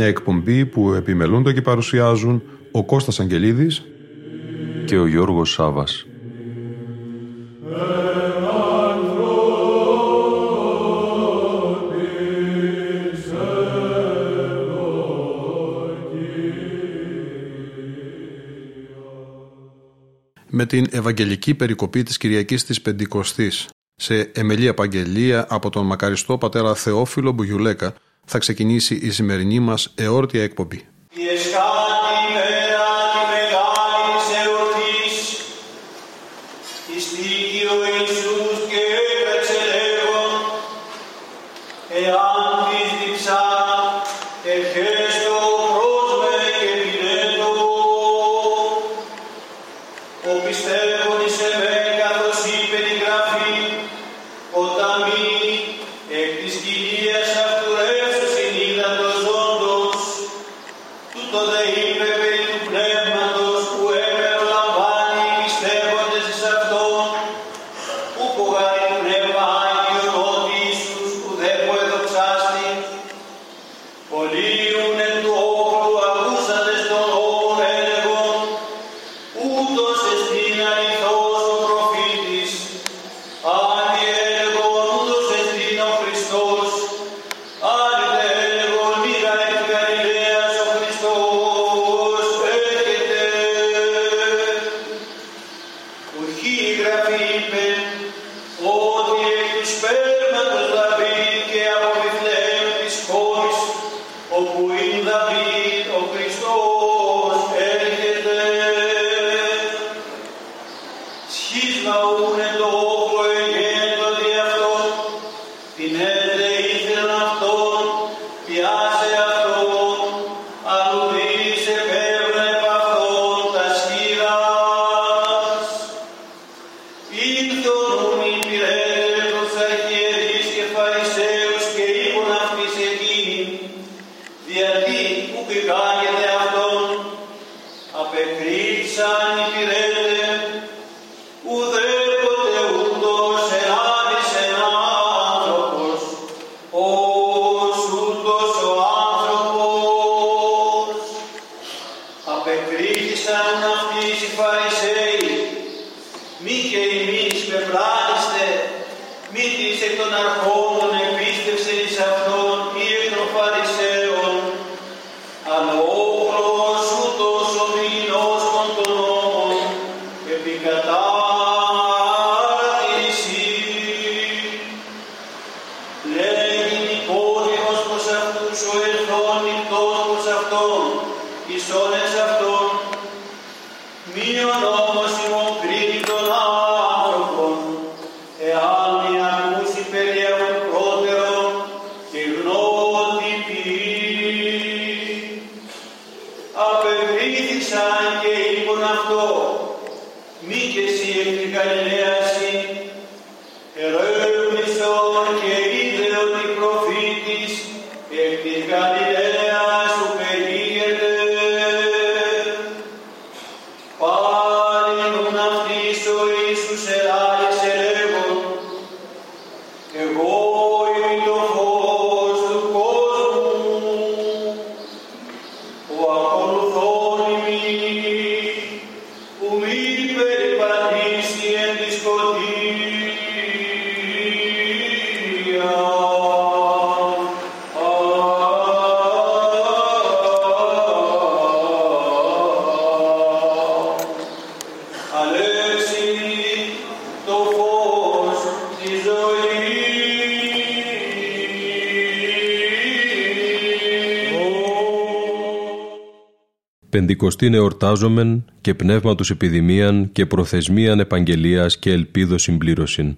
Μια εκπομπή που επιμελούνται και παρουσιάζουν ο Κώστας Αγγελίδης και ο Γιώργος Σάβας. Με την Ευαγγελική Περικοπή της Κυριακής της Πεντηκοστής σε εμελή απαγγελία από τον μακαριστό πατέρα Θεόφιλο Μπουγιουλέκα θα ξεκινήσει η σημερινή μας εόρτια εκπομπή. Πεντηκοστήν εορτάζομεν και πνεύμα τους επιδημίαν και προθεσμίαν επαγγελίας και ελπίδο συμπλήρωσιν.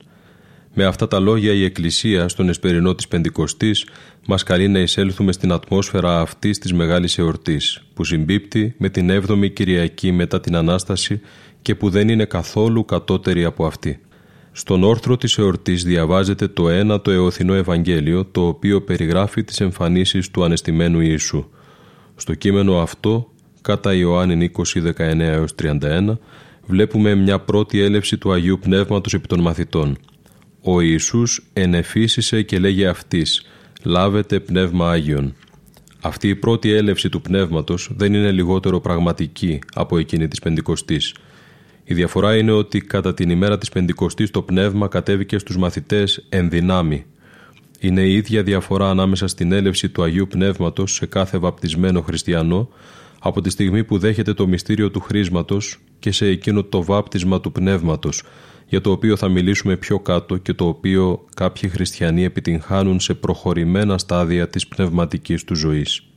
Με αυτά τα λόγια η Εκκλησία στον εσπερινό της Πεντηκοστής μας καλεί να εισέλθουμε στην ατμόσφαιρα αυτής της μεγάλης εορτής που συμπίπτει με την 7η Κυριακή μετά την Ανάσταση και που δεν είναι καθόλου κατώτερη από αυτή. Στον όρθρο της εορτής διαβάζεται το ένα το εωθινό Ευαγγέλιο το οποίο περιγράφει τις εμφανίσεις του ανεστημένου Ιησού. Στο κείμενο αυτό, κατά Ιωάννη 20, 19-31, βλέπουμε μια πρώτη έλευση του Αγίου Πνεύματος επί των μαθητών. Ο Ιησούς ενεφύσισε και λέγε αυτής «Λάβετε Πνεύμα Άγιον». Αυτή η πρώτη έλευση του Πνεύματος δεν είναι λιγότερο πραγματική από εκείνη της Πεντηκοστής. Η διαφορά είναι ότι κατά την ημέρα της Πεντηκοστής το Πνεύμα κατέβηκε στους μαθητές εν δυνάμει. Είναι η ίδια διαφορά ανάμεσα στην έλευση του Αγίου Πνεύματος σε κάθε βαπτισμένο χριστιανό από τη στιγμή που δέχεται το μυστήριο του χρήσματος και σε εκείνο το βάπτισμα του Πνεύματος, για το οποίο θα μιλήσουμε πιο κάτω και το οποίο κάποιοι χριστιανοί επιτυγχάνουν σε προχωρημένα στάδια της πνευματικής του ζωής.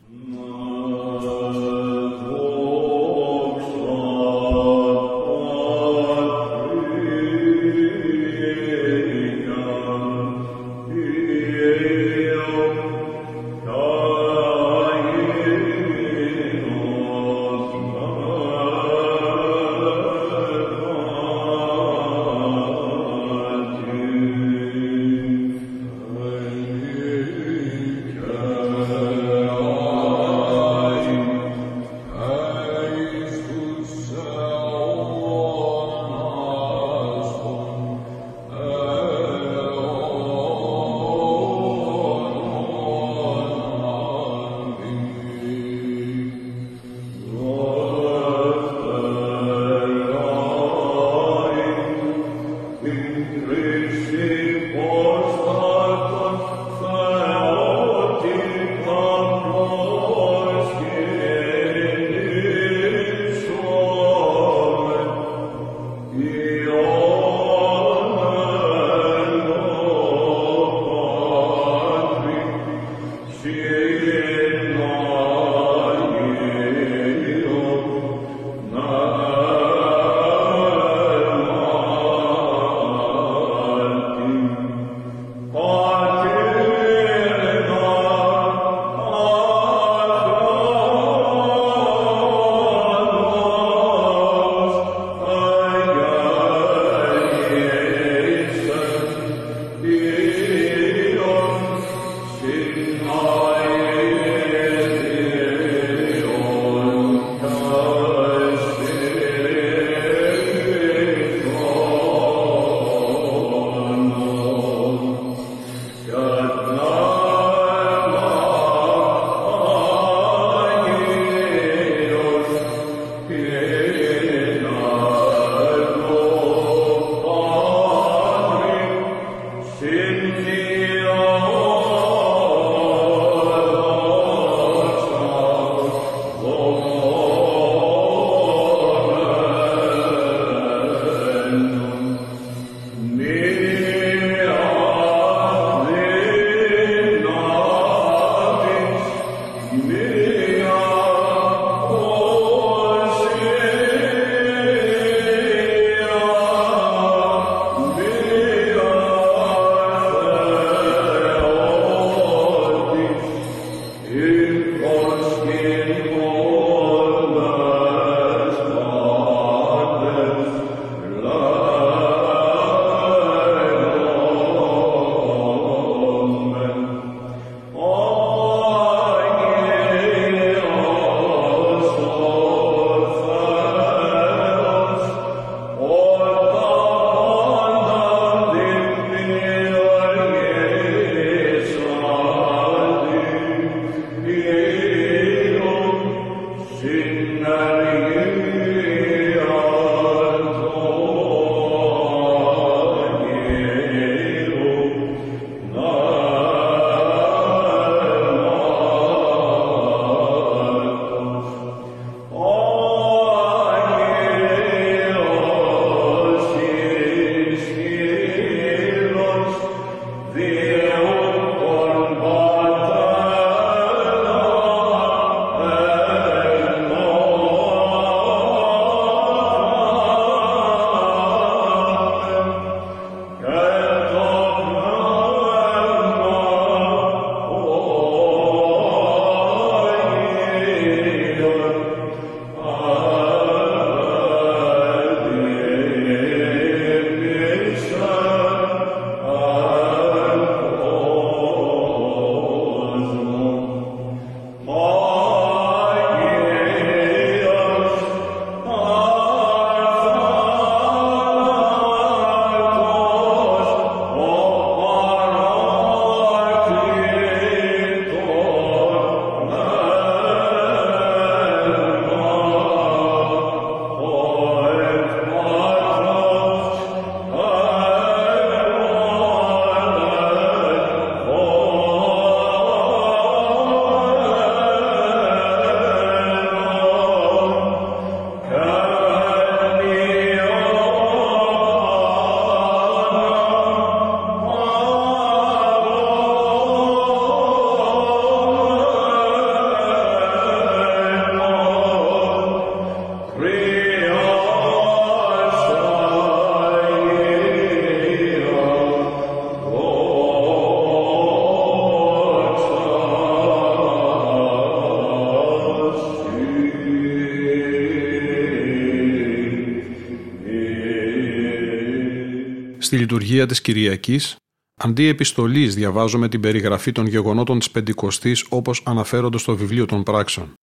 Στη λειτουργία της Κυριακής, αντί επιστολής διαβάζουμε την περιγραφή των γεγονότων της Πεντηκοστής όπως αναφέρονται στο βιβλίο των πράξεων.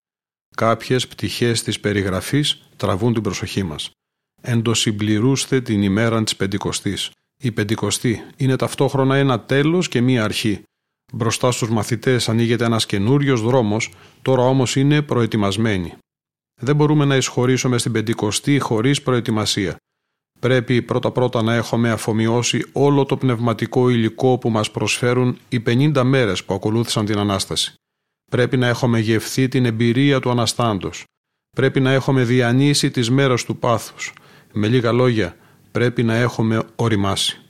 Κάποιες πτυχές της περιγραφής τραβούν την προσοχή μας. Εντοσυμπληρούστε την ημέρα της Πεντηκοστής. Η Πεντηκοστή είναι ταυτόχρονα ένα τέλος και μία αρχή. Μπροστά στους μαθητές ανοίγεται ένας καινούριος δρόμος, τώρα όμως είναι προετοιμασμένοι. Δεν μπορούμε να εισχωρήσουμε στην Πεντηκοστή χωρίς προετοιμασία. Πρέπει πρώτα-πρώτα να έχουμε αφομοιώσει όλο το πνευματικό υλικό που μας προσφέρουν οι 50 μέρες που ακολούθησαν την Ανάσταση. Πρέπει να έχουμε γευθεί την εμπειρία του Αναστάντος. Πρέπει να έχουμε διανύσει τις μέρες του πάθους. Με λίγα λόγια, πρέπει να έχουμε οριμάσει.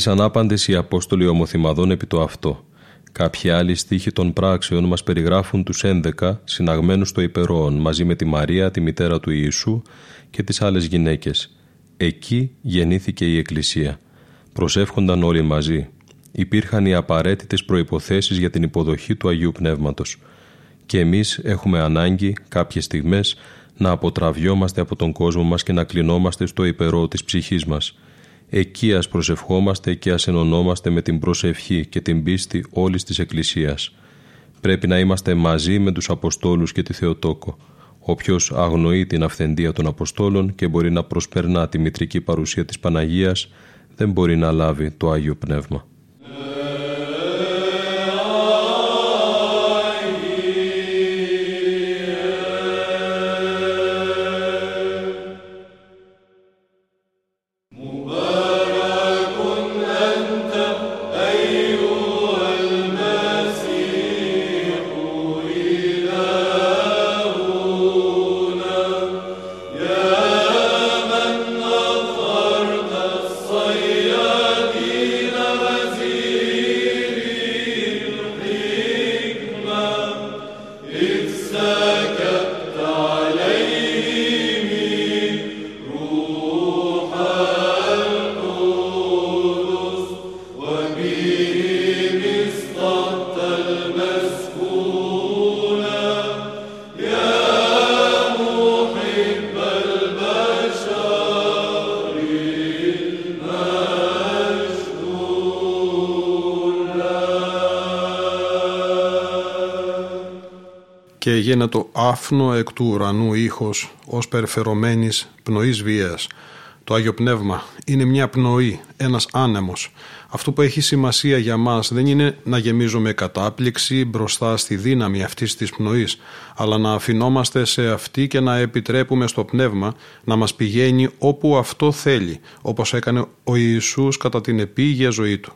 Ήσαν άπαντες οι Απόστολοι ομοθυμαδών επί το αυτό. Κάποιοι άλλοι στίχοι των πράξεων μας περιγράφουν τους 11 συναγμένους στο υπερόον μαζί με τη Μαρία, τη μητέρα του Ιησού και τις άλλες γυναίκες. Εκεί γεννήθηκε η Εκκλησία. Προσεύχονταν όλοι μαζί. Υπήρχαν οι απαραίτητες προϋποθέσεις για την υποδοχή του Αγίου Πνεύματος. Και εμείς έχουμε ανάγκη κάποιες στιγμές να αποτραβιόμαστε από τον κόσμο μας και να κλεινόμαστε στο υπερό της ψυχής μας – Εκεί ας προσευχόμαστε και ας ενωνόμαστε με την προσευχή και την πίστη όλης της Εκκλησίας. Πρέπει να είμαστε μαζί με τους Αποστόλους και τη Θεοτόκο. Όποιος αγνοεί την αυθεντία των Αποστόλων και μπορεί να προσπερνά τη μητρική παρουσία της Παναγίας, δεν μπορεί να λάβει το Άγιο Πνεύμα. Άφνο εκ του ουρανού ήχος ως περιφερωμένης πνοής βίας. Το Άγιο Πνεύμα είναι μια πνοή, ένας άνεμος. Αυτό που έχει σημασία για μας δεν είναι να γεμίζουμε κατάπληξη μπροστά στη δύναμη αυτής της πνοής, αλλά να αφινόμαστε σε αυτή και να επιτρέπουμε στο Πνεύμα να μας πηγαίνει όπου αυτό θέλει, όπως έκανε ο Ιησούς κατά την επίγεια ζωή του.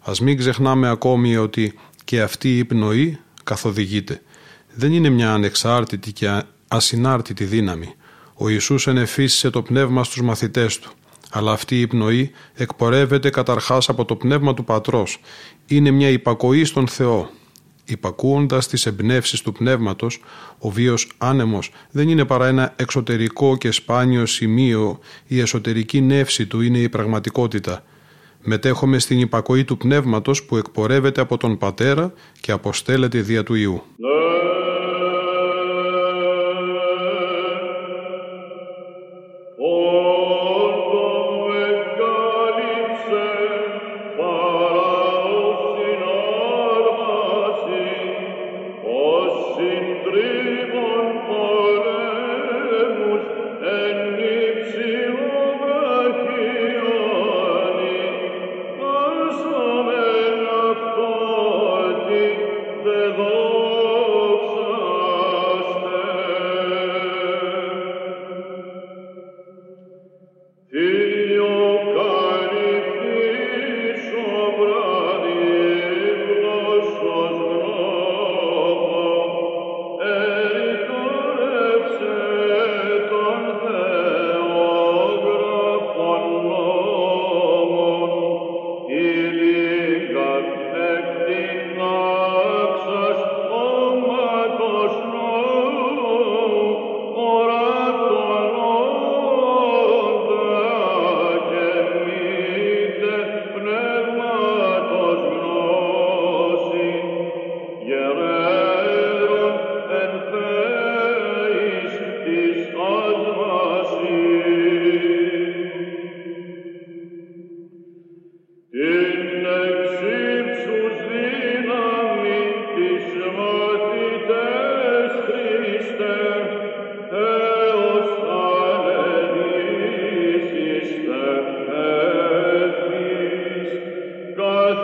Ας μην ξεχνάμε ακόμη ότι και αυτή η πνοή καθοδηγείται. Δεν είναι μια ανεξάρτητη και ασυνάρτητη δύναμη. Ο Ιησούς ενεφίσισε το πνεύμα στους μαθητές του. Αλλά αυτή η πνοή εκπορεύεται καταρχάς από το πνεύμα του Πατρός. Είναι μια υπακοή στον Θεό. Υπακούοντας τις εμπνεύσεις του πνεύματος, ο βίος άνεμος δεν είναι παρά ένα εξωτερικό και σπάνιο σημείο, η εσωτερική νεύση του είναι η πραγματικότητα. Μετέχουμε στην υπακοή του πνεύματος που εκπορεύεται από τον Πατέρα και αποστέλλεται δια του Ιού.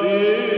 Deus.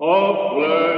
of blood.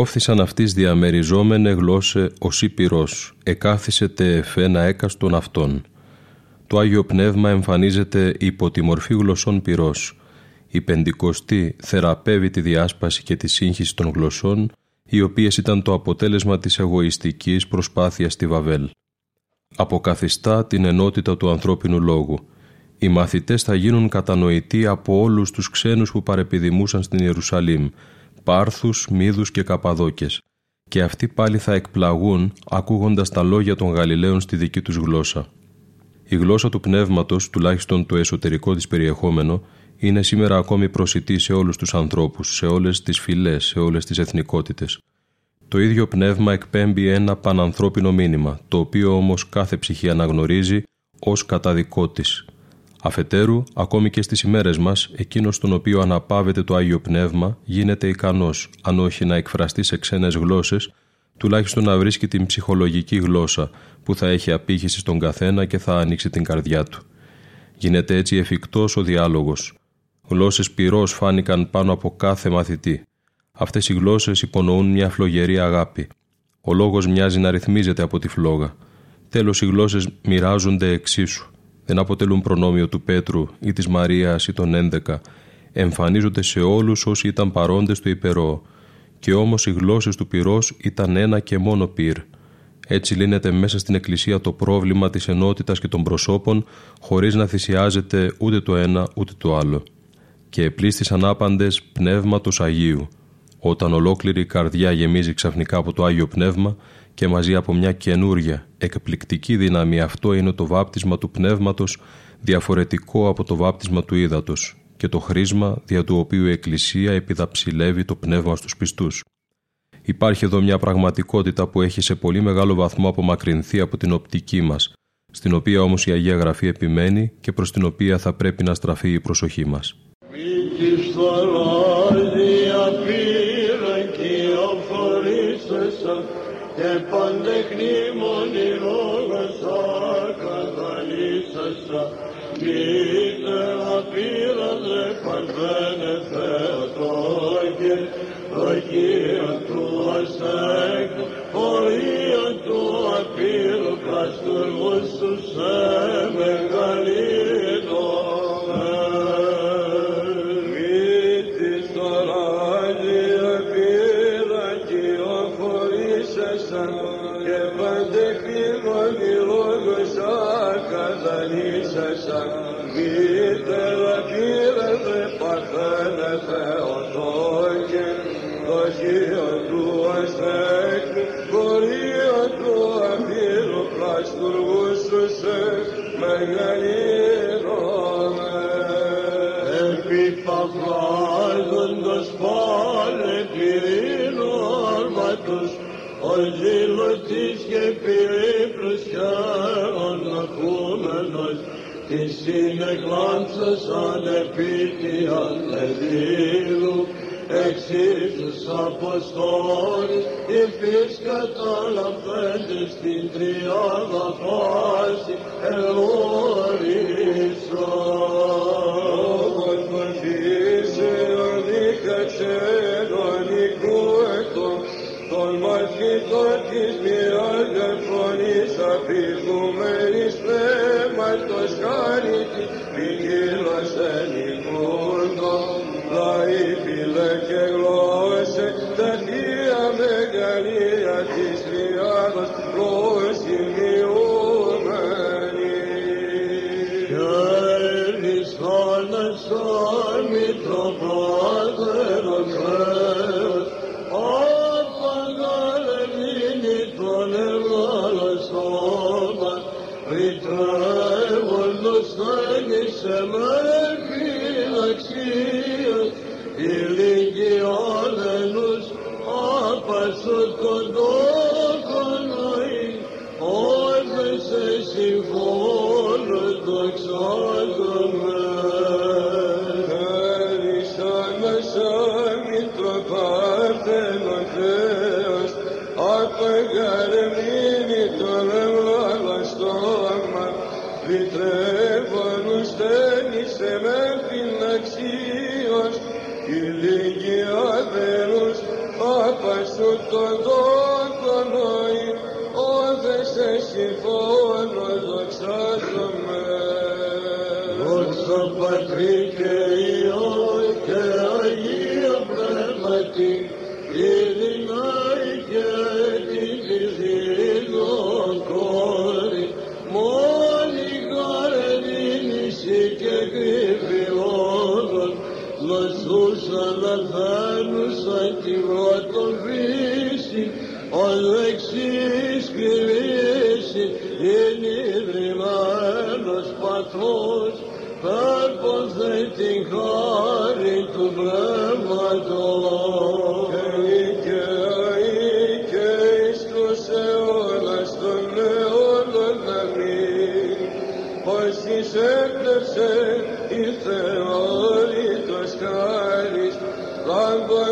Όφθησαν αυτής διαμεριζόμενε γλώσσε ως πυρός, εκάθισε τε εφένα έκαστον αυτών. Το Άγιο Πνεύμα εμφανίζεται υπό τη μορφή γλωσσών πυρός. Η Πεντηκοστή θεραπεύει τη διάσπαση και τη σύγχυση των γλωσσών, οι οποίες ήταν το αποτέλεσμα της εγωιστικής προσπάθειας στη Βαβέλ. Αποκαθιστά την ενότητα του ανθρώπινου λόγου. Οι μαθητές θα γίνουν κατανοητοί από όλους τους ξένους που παρεπιδημούσαν στην Ιερουσαλήμ, Πάρθους, Μίδους και Καπαδόκες, και αυτοί πάλι θα εκπλαγούν ακούγοντας τα λόγια των Γαλιλαίων στη δική τους γλώσσα. Η γλώσσα του πνεύματος, τουλάχιστον το εσωτερικό της περιεχόμενο, είναι σήμερα ακόμη προσιτή σε όλους τους ανθρώπους, σε όλες τις φυλές, σε όλες τις εθνικότητες. Το ίδιο πνεύμα εκπέμπει ένα πανανθρώπινο μήνυμα, το οποίο όμως κάθε ψυχή αναγνωρίζει ως καταδικό της. Αφετέρου, ακόμη και στις ημέρες μας, εκείνος τον οποίο αναπάβεται το Άγιο Πνεύμα γίνεται ικανός, αν όχι να εκφραστεί σε ξένες γλώσσες, τουλάχιστον να βρίσκει την ψυχολογική γλώσσα που θα έχει απήχηση στον καθένα και θα ανοίξει την καρδιά του. Γίνεται έτσι εφικτός ο διάλογος. Γλώσσες πυρός φάνηκαν πάνω από κάθε μαθητή. Αυτές οι γλώσσες υπονοούν μια φλογερή αγάπη. Ο λόγος μοιάζει να ρυθμίζεται από τη φλόγα. Τέλος οι γλώσσες μοιράζονται εξίσου. Δεν αποτελούν προνόμιο του Πέτρου ή της Μαρίας ή των έντεκα. Εμφανίζονται σε όλους όσοι ήταν παρόντες στο υπερό. Και όμως οι γλώσσες του πυρός ήταν ένα και μόνο πυρ. Έτσι λύνεται μέσα στην Εκκλησία το πρόβλημα της ενότητας και των προσώπων χωρίς να θυσιάζεται ούτε το ένα ούτε το άλλο. Και επλήστης ανάπαντες πνεύματος Αγίου. Όταν ολόκληρη η καρδιά γεμίζει ξαφνικά από το Άγιο Πνεύμα και μαζί από μια καινούρια, εκπληκτική δύναμη αυτό είναι το βάπτισμα του Πνεύματος διαφορετικό από το βάπτισμα του Ήδατος και το χρήσμα δια του οποίου η Εκκλησία επιδαψιλεύει το Πνεύμα στους πιστούς. Υπάρχει εδώ μια πραγματικότητα που έχει σε πολύ μεγάλο βαθμό απομακρυνθεί από την οπτική μας, στην οποία όμως η Αγία Γραφή επιμένει και προς την οποία θα πρέπει να στραφεί η προσοχή μας. Αγία Was gone.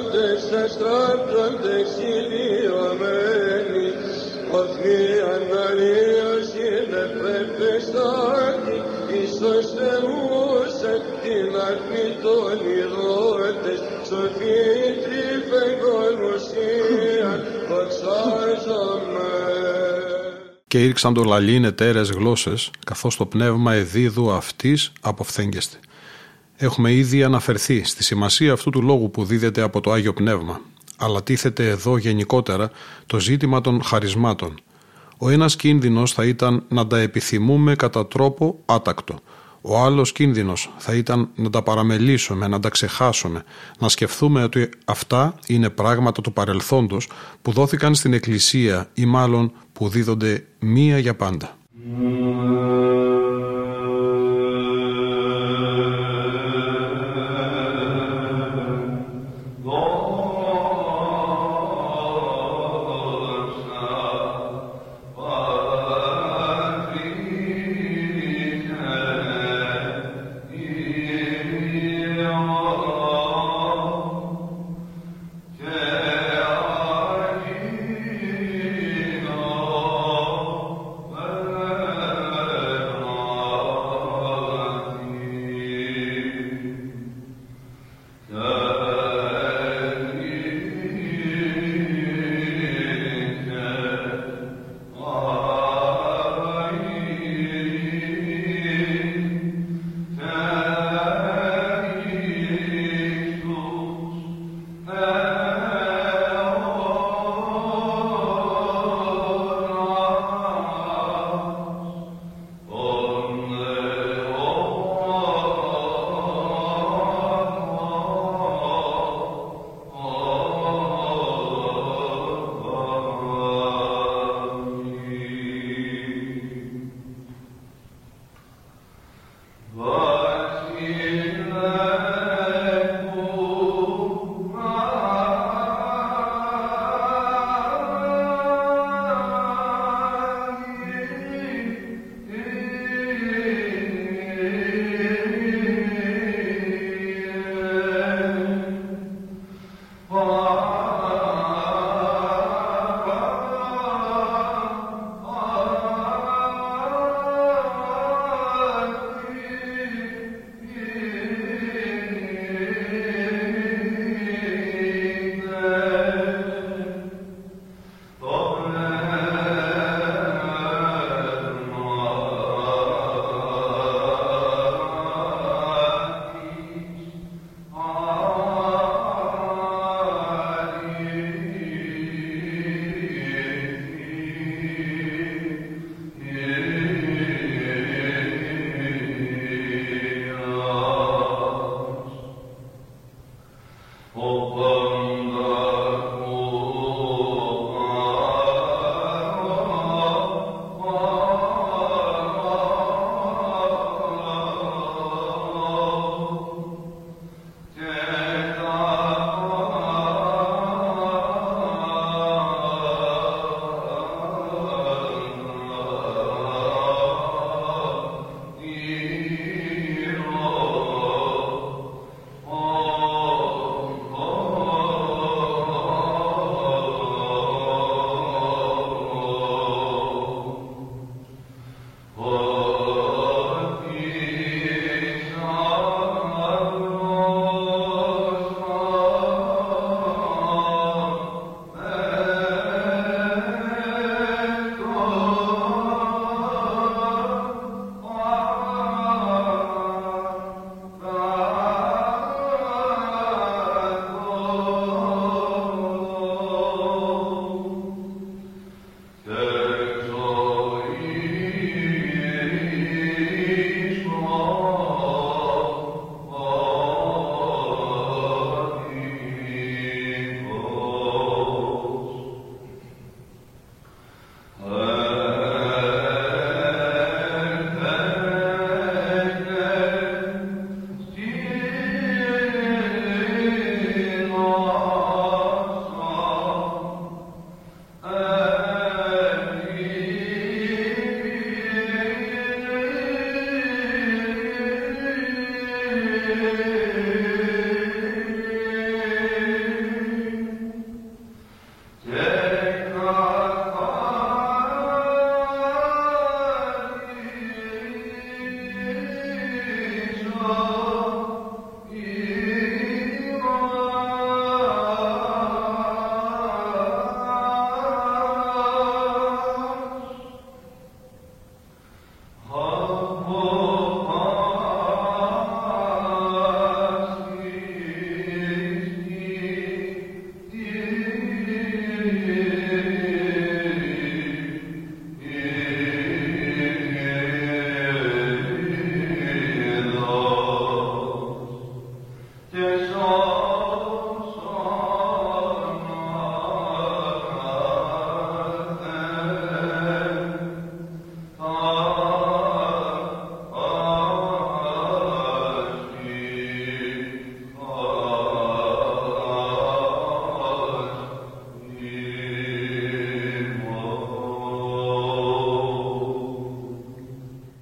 Λάμποντες αστράπτοντες ηλιομένοι, οθνή αναλύωση είναι πεπεστάτη, εις τους θεούς την αρχή των ηρώτες, σοφή τρυφεγονουσία, δοξάζομαι. Και ήρξαν το λαλήν εταίρες γλώσσες, καθώς το πνεύμα εδίδου αυτής αποφθέγγεστη. Έχουμε ήδη αναφερθεί στη σημασία αυτού του λόγου που δίδεται από το Άγιο Πνεύμα, αλλά τίθεται εδώ γενικότερα το ζήτημα των χαρισμάτων. Ο ένας κίνδυνος θα ήταν να τα επιθυμούμε κατά τρόπο άτακτο. Ο άλλος κίνδυνος θα ήταν να τα παραμελήσουμε, να τα ξεχάσουμε, να σκεφτούμε ότι αυτά είναι πράγματα του παρελθόντος που δόθηκαν στην Εκκλησία ή μάλλον που δίδονται μία για πάντα.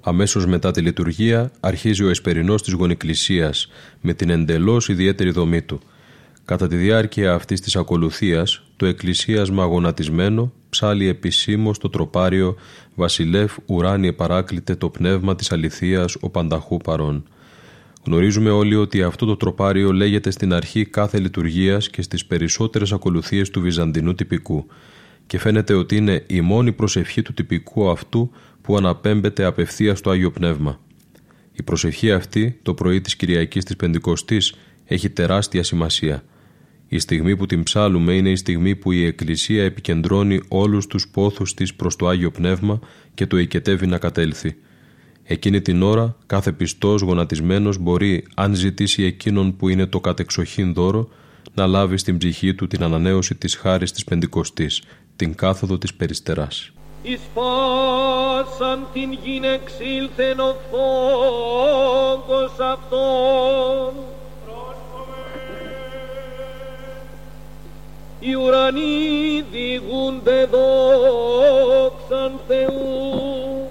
Αμέσως μετά τη λειτουργία αρχίζει ο εσπερινός της γονικλησίας με την εντελώς ιδιαίτερη δομή του. Κατά τη διάρκεια αυτής της ακολουθίας, το εκκλησίασμα γονατισμένο ψάλει επισήμως το τροπάριο «Βασιλεύ ουράνιε παράκλητε το πνεύμα της αληθείας ο πανταχού παρών». Γνωρίζουμε όλοι ότι αυτό το τροπάριο λέγεται στην αρχή κάθε λειτουργίας και στις περισσότερες ακολουθίες του βυζαντινού τυπικού και φαίνεται ότι είναι η μόνη προσευχή του τυπικού αυτού που αναπέμπεται απευθείας στο Άγιο Πνεύμα. Η προσευχή αυτή το πρωί της Κυριακής της Πεντηκοστής έχει τεράστια σημασία. Η στιγμή που την ψάλουμε είναι η στιγμή που η Εκκλησία επικεντρώνει όλους τους πόθους της προς το Άγιο Πνεύμα και το οικετεύει να κατέλθει. Εκείνη την ώρα κάθε πιστός γονατισμένος μπορεί, αν ζητήσει εκείνον που είναι το κατεξοχήν δώρο, να λάβει στην ψυχή του την ανανέωση της χάρης της Πεντηκοστής, την κάθοδο της Περιστεράς. Εις πάσαν την γην εξήλθεν ο φόγκος αυτόν οι ουρανοί διηγούνται δόξαν Θεού.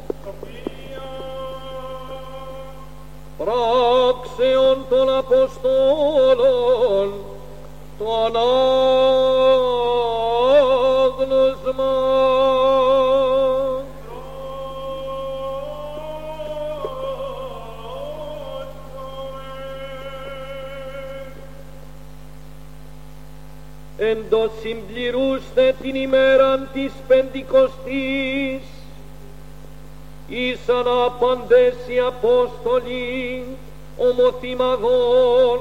Πράξεων των Αποστόλων το εντός συμπληρούστε την ημέραν της Πεντηκοστής. Ήσαν άπαντες οι Απόστολοι ομοθυμαδών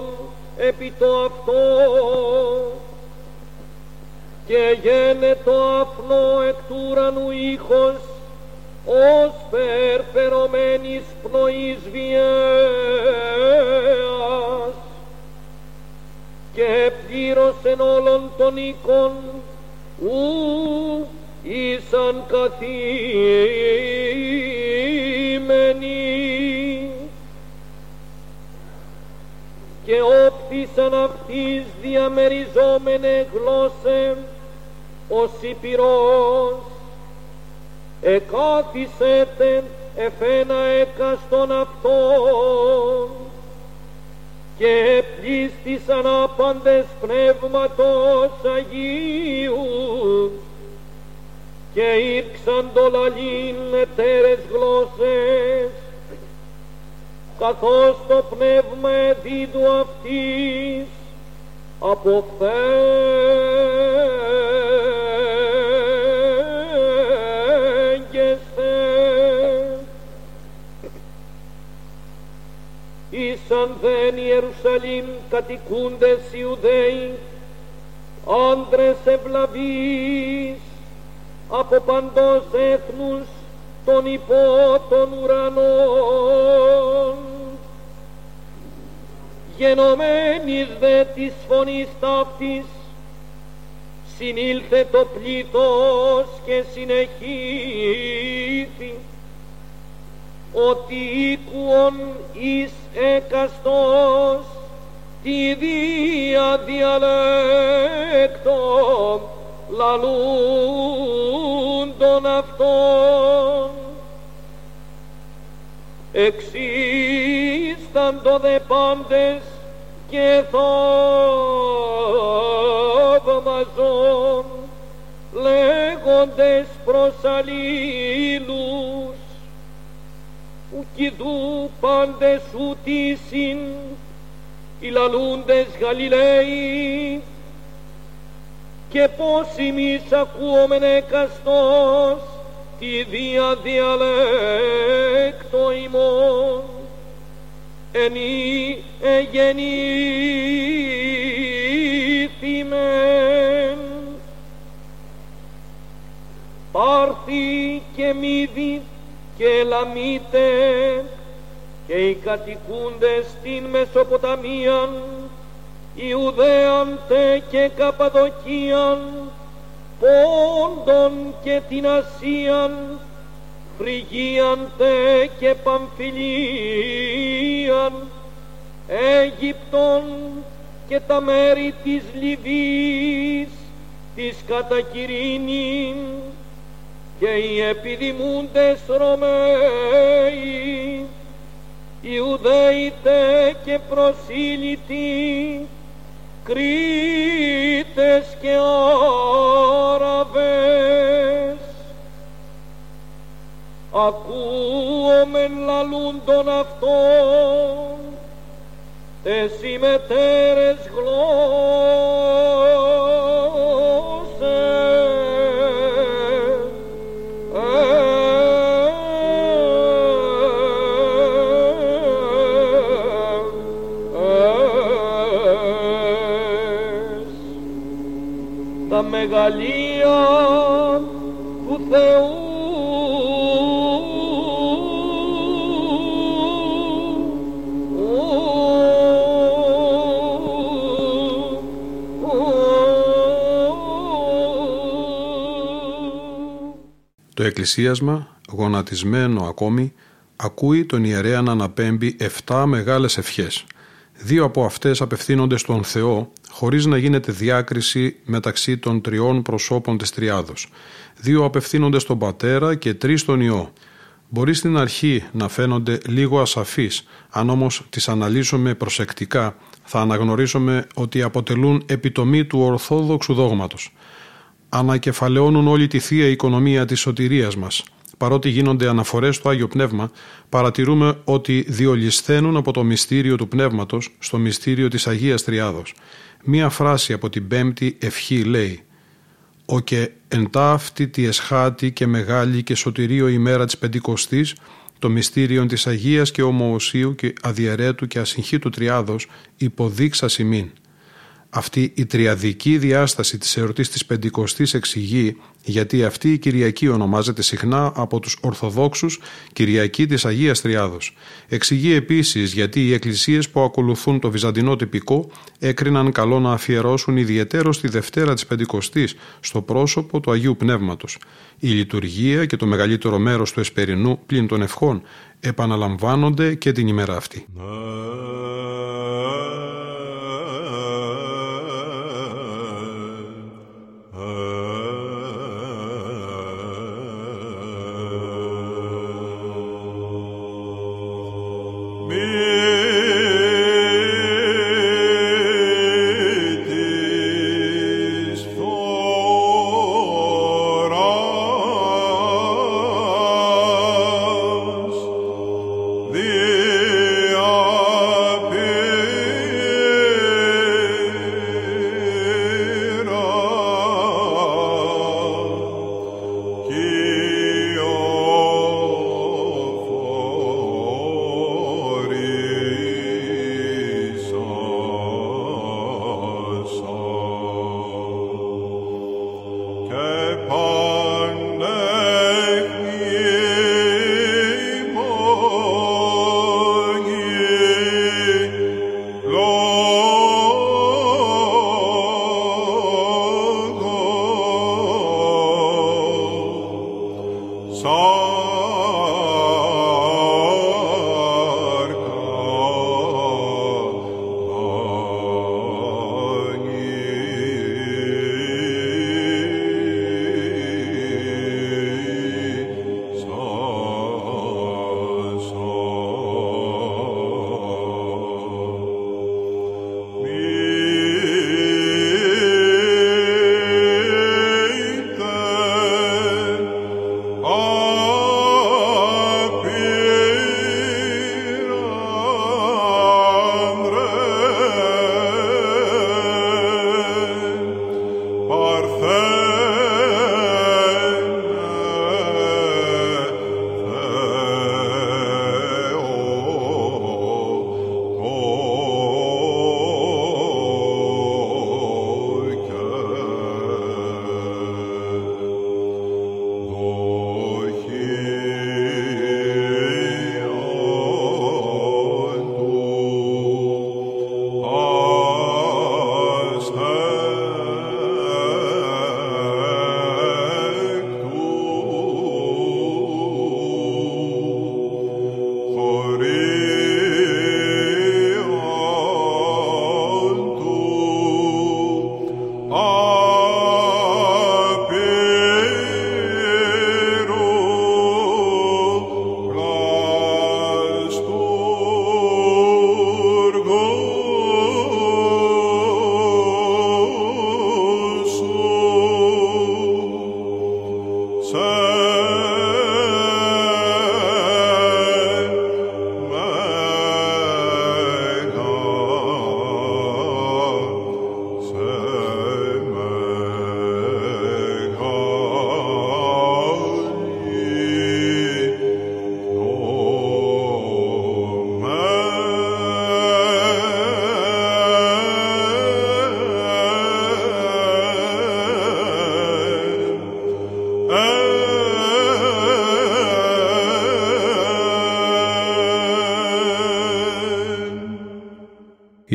επί το αυτό. Και γένετο αφνό εκ του ουρανού ήχος ως περφερωμένης πνοής βιαίας και πλήρωσεν όλων των οίκων ου ήσαν καθήμενοι. Και όπτησαν αυτής διαμεριζόμενε γλώσσες ο Σιπηρός εκάθισετε εφένα έκαστον αυτόν και πλήστησαν άπαντες πνεύματος Αγίου. Και ήρξαν το λαλήν εταίρες γλώσσες. Καθώς το πνεύμα εδίδου αυτής αποφέγγεστε ήσαν δεν Ιερουσαλήμ κατοικούντες Ιουδαίοι άντρες ευλαβείς από παντός έθνους των υπό των ουρανών. Γενομένης δε της φωνής ταύτης συνήλθε το πλήθος και συνεχίσει ότι οίκουον εις έκαστος τη δία διαλέκτο λαλούντον αυτών εξίσταντο δε πάντες και θαύμαζον λέγοντες προς αλλήλους ουκιδού πάντες ουτήσιν οι λαλούντες Γαλιλαίοι. Και πώς εμείς ακούομεν εκαστός τη δια διαλέκτο ημών. Ενή εγεννήθημεν. Πάρθη και μύδι και λαμίτε και οι κατοικούντες στην Μεσοποταμίαν Ιουδαίαν τε και Καπαδοκίαν Πόντον και την Ασίαν Φρυγίαν τε και Παμφιλίαν Αίγυπτον και τα μέρη της Λιβύης της Κατακυρίνην και οι επιδημούντες Ρωμαίοι, Ιουδαίτε και προσήλυτοι, Κρήτες και Άραβες, ακούομεν λαλούντων αυτών, τες ημετέρες τα εκκλησίασμα, γονατισμένο ακόμη, ακούει τον ιερέα να αναπέμπει 7 μεγάλες ευχές. Δύο από αυτές απευθύνονται στον Θεό, χωρίς να γίνεται διάκριση μεταξύ των τριών προσώπων της Τριάδος. Δύο απευθύνονται στον Πατέρα και τρεις στον Υιό. Μπορεί στην αρχή να φαίνονται λίγο ασαφείς, αν όμως τις αναλύσουμε προσεκτικά, θα αναγνωρίσουμε ότι αποτελούν επιτομή του ορθόδοξου δόγματος ανακεφαλαιώνουν όλη τη θεία οικονομία της σωτηρίας μας. Παρότι γίνονται αναφορές στο Άγιο Πνεύμα, παρατηρούμε ότι διολυσθένουν από το μυστήριο του Πνεύματος στο μυστήριο της Αγίας Τριάδος. Μία φράση από την πέμπτη ευχή λέει «Ο και εν ταύτη τη εσχάτη και μεγάλη και σωτηρίο ημέρα της Πεντηκοστής, το μυστήριο της Αγίας και ομοοσίου και αδιαιρέτου και ασυγχήτου Τριάδος υποδείξα ημίν» αυτή η τριαδική διάσταση της εορτής της Πεντηκοστής εξηγεί γιατί αυτή η Κυριακή ονομάζεται συχνά από τους Ορθοδόξους Κυριακή της Αγίας Τριάδος. Εξηγεί επίσης γιατί οι εκκλησίες που ακολουθούν το βυζαντινό τυπικό έκριναν καλό να αφιερώσουν ιδιαίτερο τη Δευτέρα της Πεντηκοστής στο πρόσωπο του Αγίου Πνεύματος. Η λειτουργία και το μεγαλύτερο μέρος του εσπερινού πλην των ευχών επαναλαμβάνονται και την ημέρα αυτή.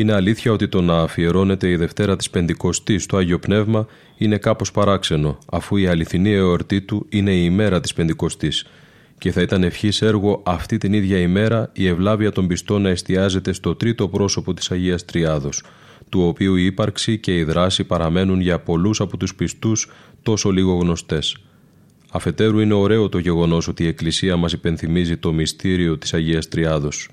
Είναι αλήθεια ότι το να αφιερώνεται η Δευτέρα της Πεντηκοστής στο Άγιο Πνεύμα είναι κάπως παράξενο, αφού η αληθινή εορτή του είναι η ημέρα της Πεντηκοστής και θα ήταν ευχής έργο αυτή την ίδια ημέρα η ευλάβεια των πιστών να εστιάζεται στο τρίτο πρόσωπο της Αγίας Τριάδος, του οποίου η ύπαρξη και η δράση παραμένουν για πολλούς από τους πιστούς τόσο λίγο γνωστές. Αφετέρου είναι ωραίο το γεγονός ότι η Εκκλησία μας υπενθυμίζει το μυστήριο της Αγίας Τριάδος –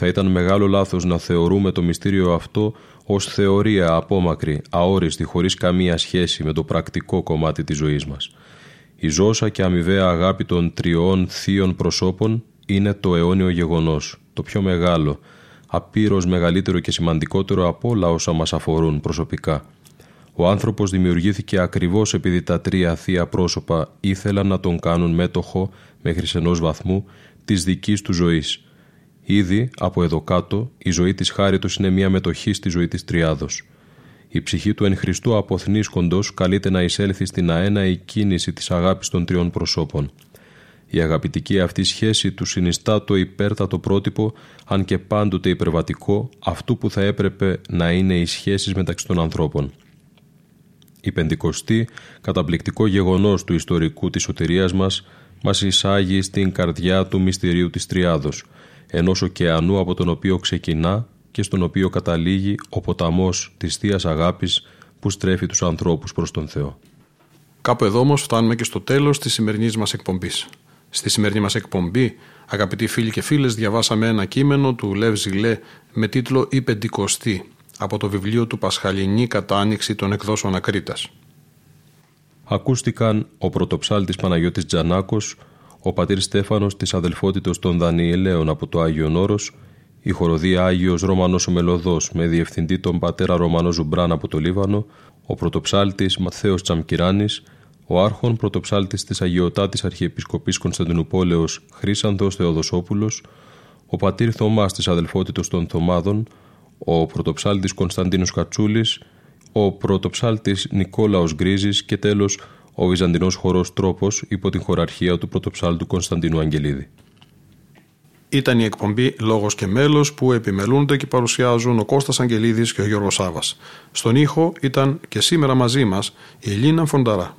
θα ήταν μεγάλο λάθος να θεωρούμε το μυστήριο αυτό ως θεωρία απόμακρη, αόριστη, χωρίς καμία σχέση με το πρακτικό κομμάτι της ζωής μας. Η ζώσα και αμοιβαία αγάπη των τριών θείων προσώπων είναι το αιώνιο γεγονός, το πιο μεγάλο, απείρως μεγαλύτερο και σημαντικότερο από όλα όσα μας αφορούν προσωπικά. Ο άνθρωπος δημιουργήθηκε ακριβώς επειδή τα τρία θεία πρόσωπα ήθελαν να τον κάνουν μέτοχο μέχρι ενός βαθμού της δικής του ζωής – Ήδη από εδώ κάτω η ζωή της χάριτος είναι μια μετοχή στη ζωή της Τριάδος. Η ψυχή του εν Χριστού αποθνίσκοντος καλείται να εισέλθει στην αέναη κίνηση της αγάπης των τριών προσώπων. Η αγαπητική αυτή σχέση του συνιστά το υπέρτατο πρότυπο, αν και πάντοτε υπερβατικό, αυτού που θα έπρεπε να είναι οι σχέσεις μεταξύ των ανθρώπων. Η πεντηκοστή, καταπληκτικό γεγονός του ιστορικού της σωτηρίας μας, μας εισάγει στην καρδιά του μυστηρίου της Τριάδος – ενός ωκεανού από τον οποίο ξεκινά και στον οποίο καταλήγει ο ποταμός της θείας Αγάπης που στρέφει τους ανθρώπους προς τον Θεό. Κάπου εδώ όμως φτάνουμε και στο τέλος της σημερινής μας εκπομπής. Στη σημερινή μας εκπομπή, αγαπητοί φίλοι και φίλες, διαβάσαμε ένα κείμενο του Λεύ Ζηλέ με τίτλο «Η Πεντηκοστή» από το βιβλίο του Πασχαλινή κατάνυξη των εκδόσεων Ακρίτας. Ακούστηκαν ο πρωτοψάλτης Παναγιώτης Τζανάκος, ο πατήρ Στέφανος της αδελφότητος των Δανιελαίων από το Άγιο Όρος, η χορωδία Άγιος Ρωμανός ο Μελωδός με διευθυντή τον πατέρα Ρωμανό Ζουμπράν από το Λίβανο, ο πρωτοψάλτης Ματθαίος Τσαμκιράνης, ο άρχων πρωτοψάλτης της Αγιωτάτης Αρχιεπισκοπής Κωνσταντινούπολεως Χρήσανθος Θεοδοσόπουλος, ο πατήρ Θωμάς της αδελφότητος των Θωμάδων, ο πρωτοψάλτης Κωνσταντίνος Κατσούλης, ο πρωτοψάλτης Νικόλαος Γκρίζης και τέλος ο Βυζαντινός χορός τρόπος υπό την χωραρχία του πρωτοψάλτου Κωνσταντίνου Αγγελίδη. Ήταν η εκπομπή «Λόγος και μέλος» που επιμελούνται και παρουσιάζουν ο Κώστας Αγγελίδης και ο Γιώργος Σάβας. Στον ήχο ήταν και σήμερα μαζί μας η Ελίνα Φονταρά.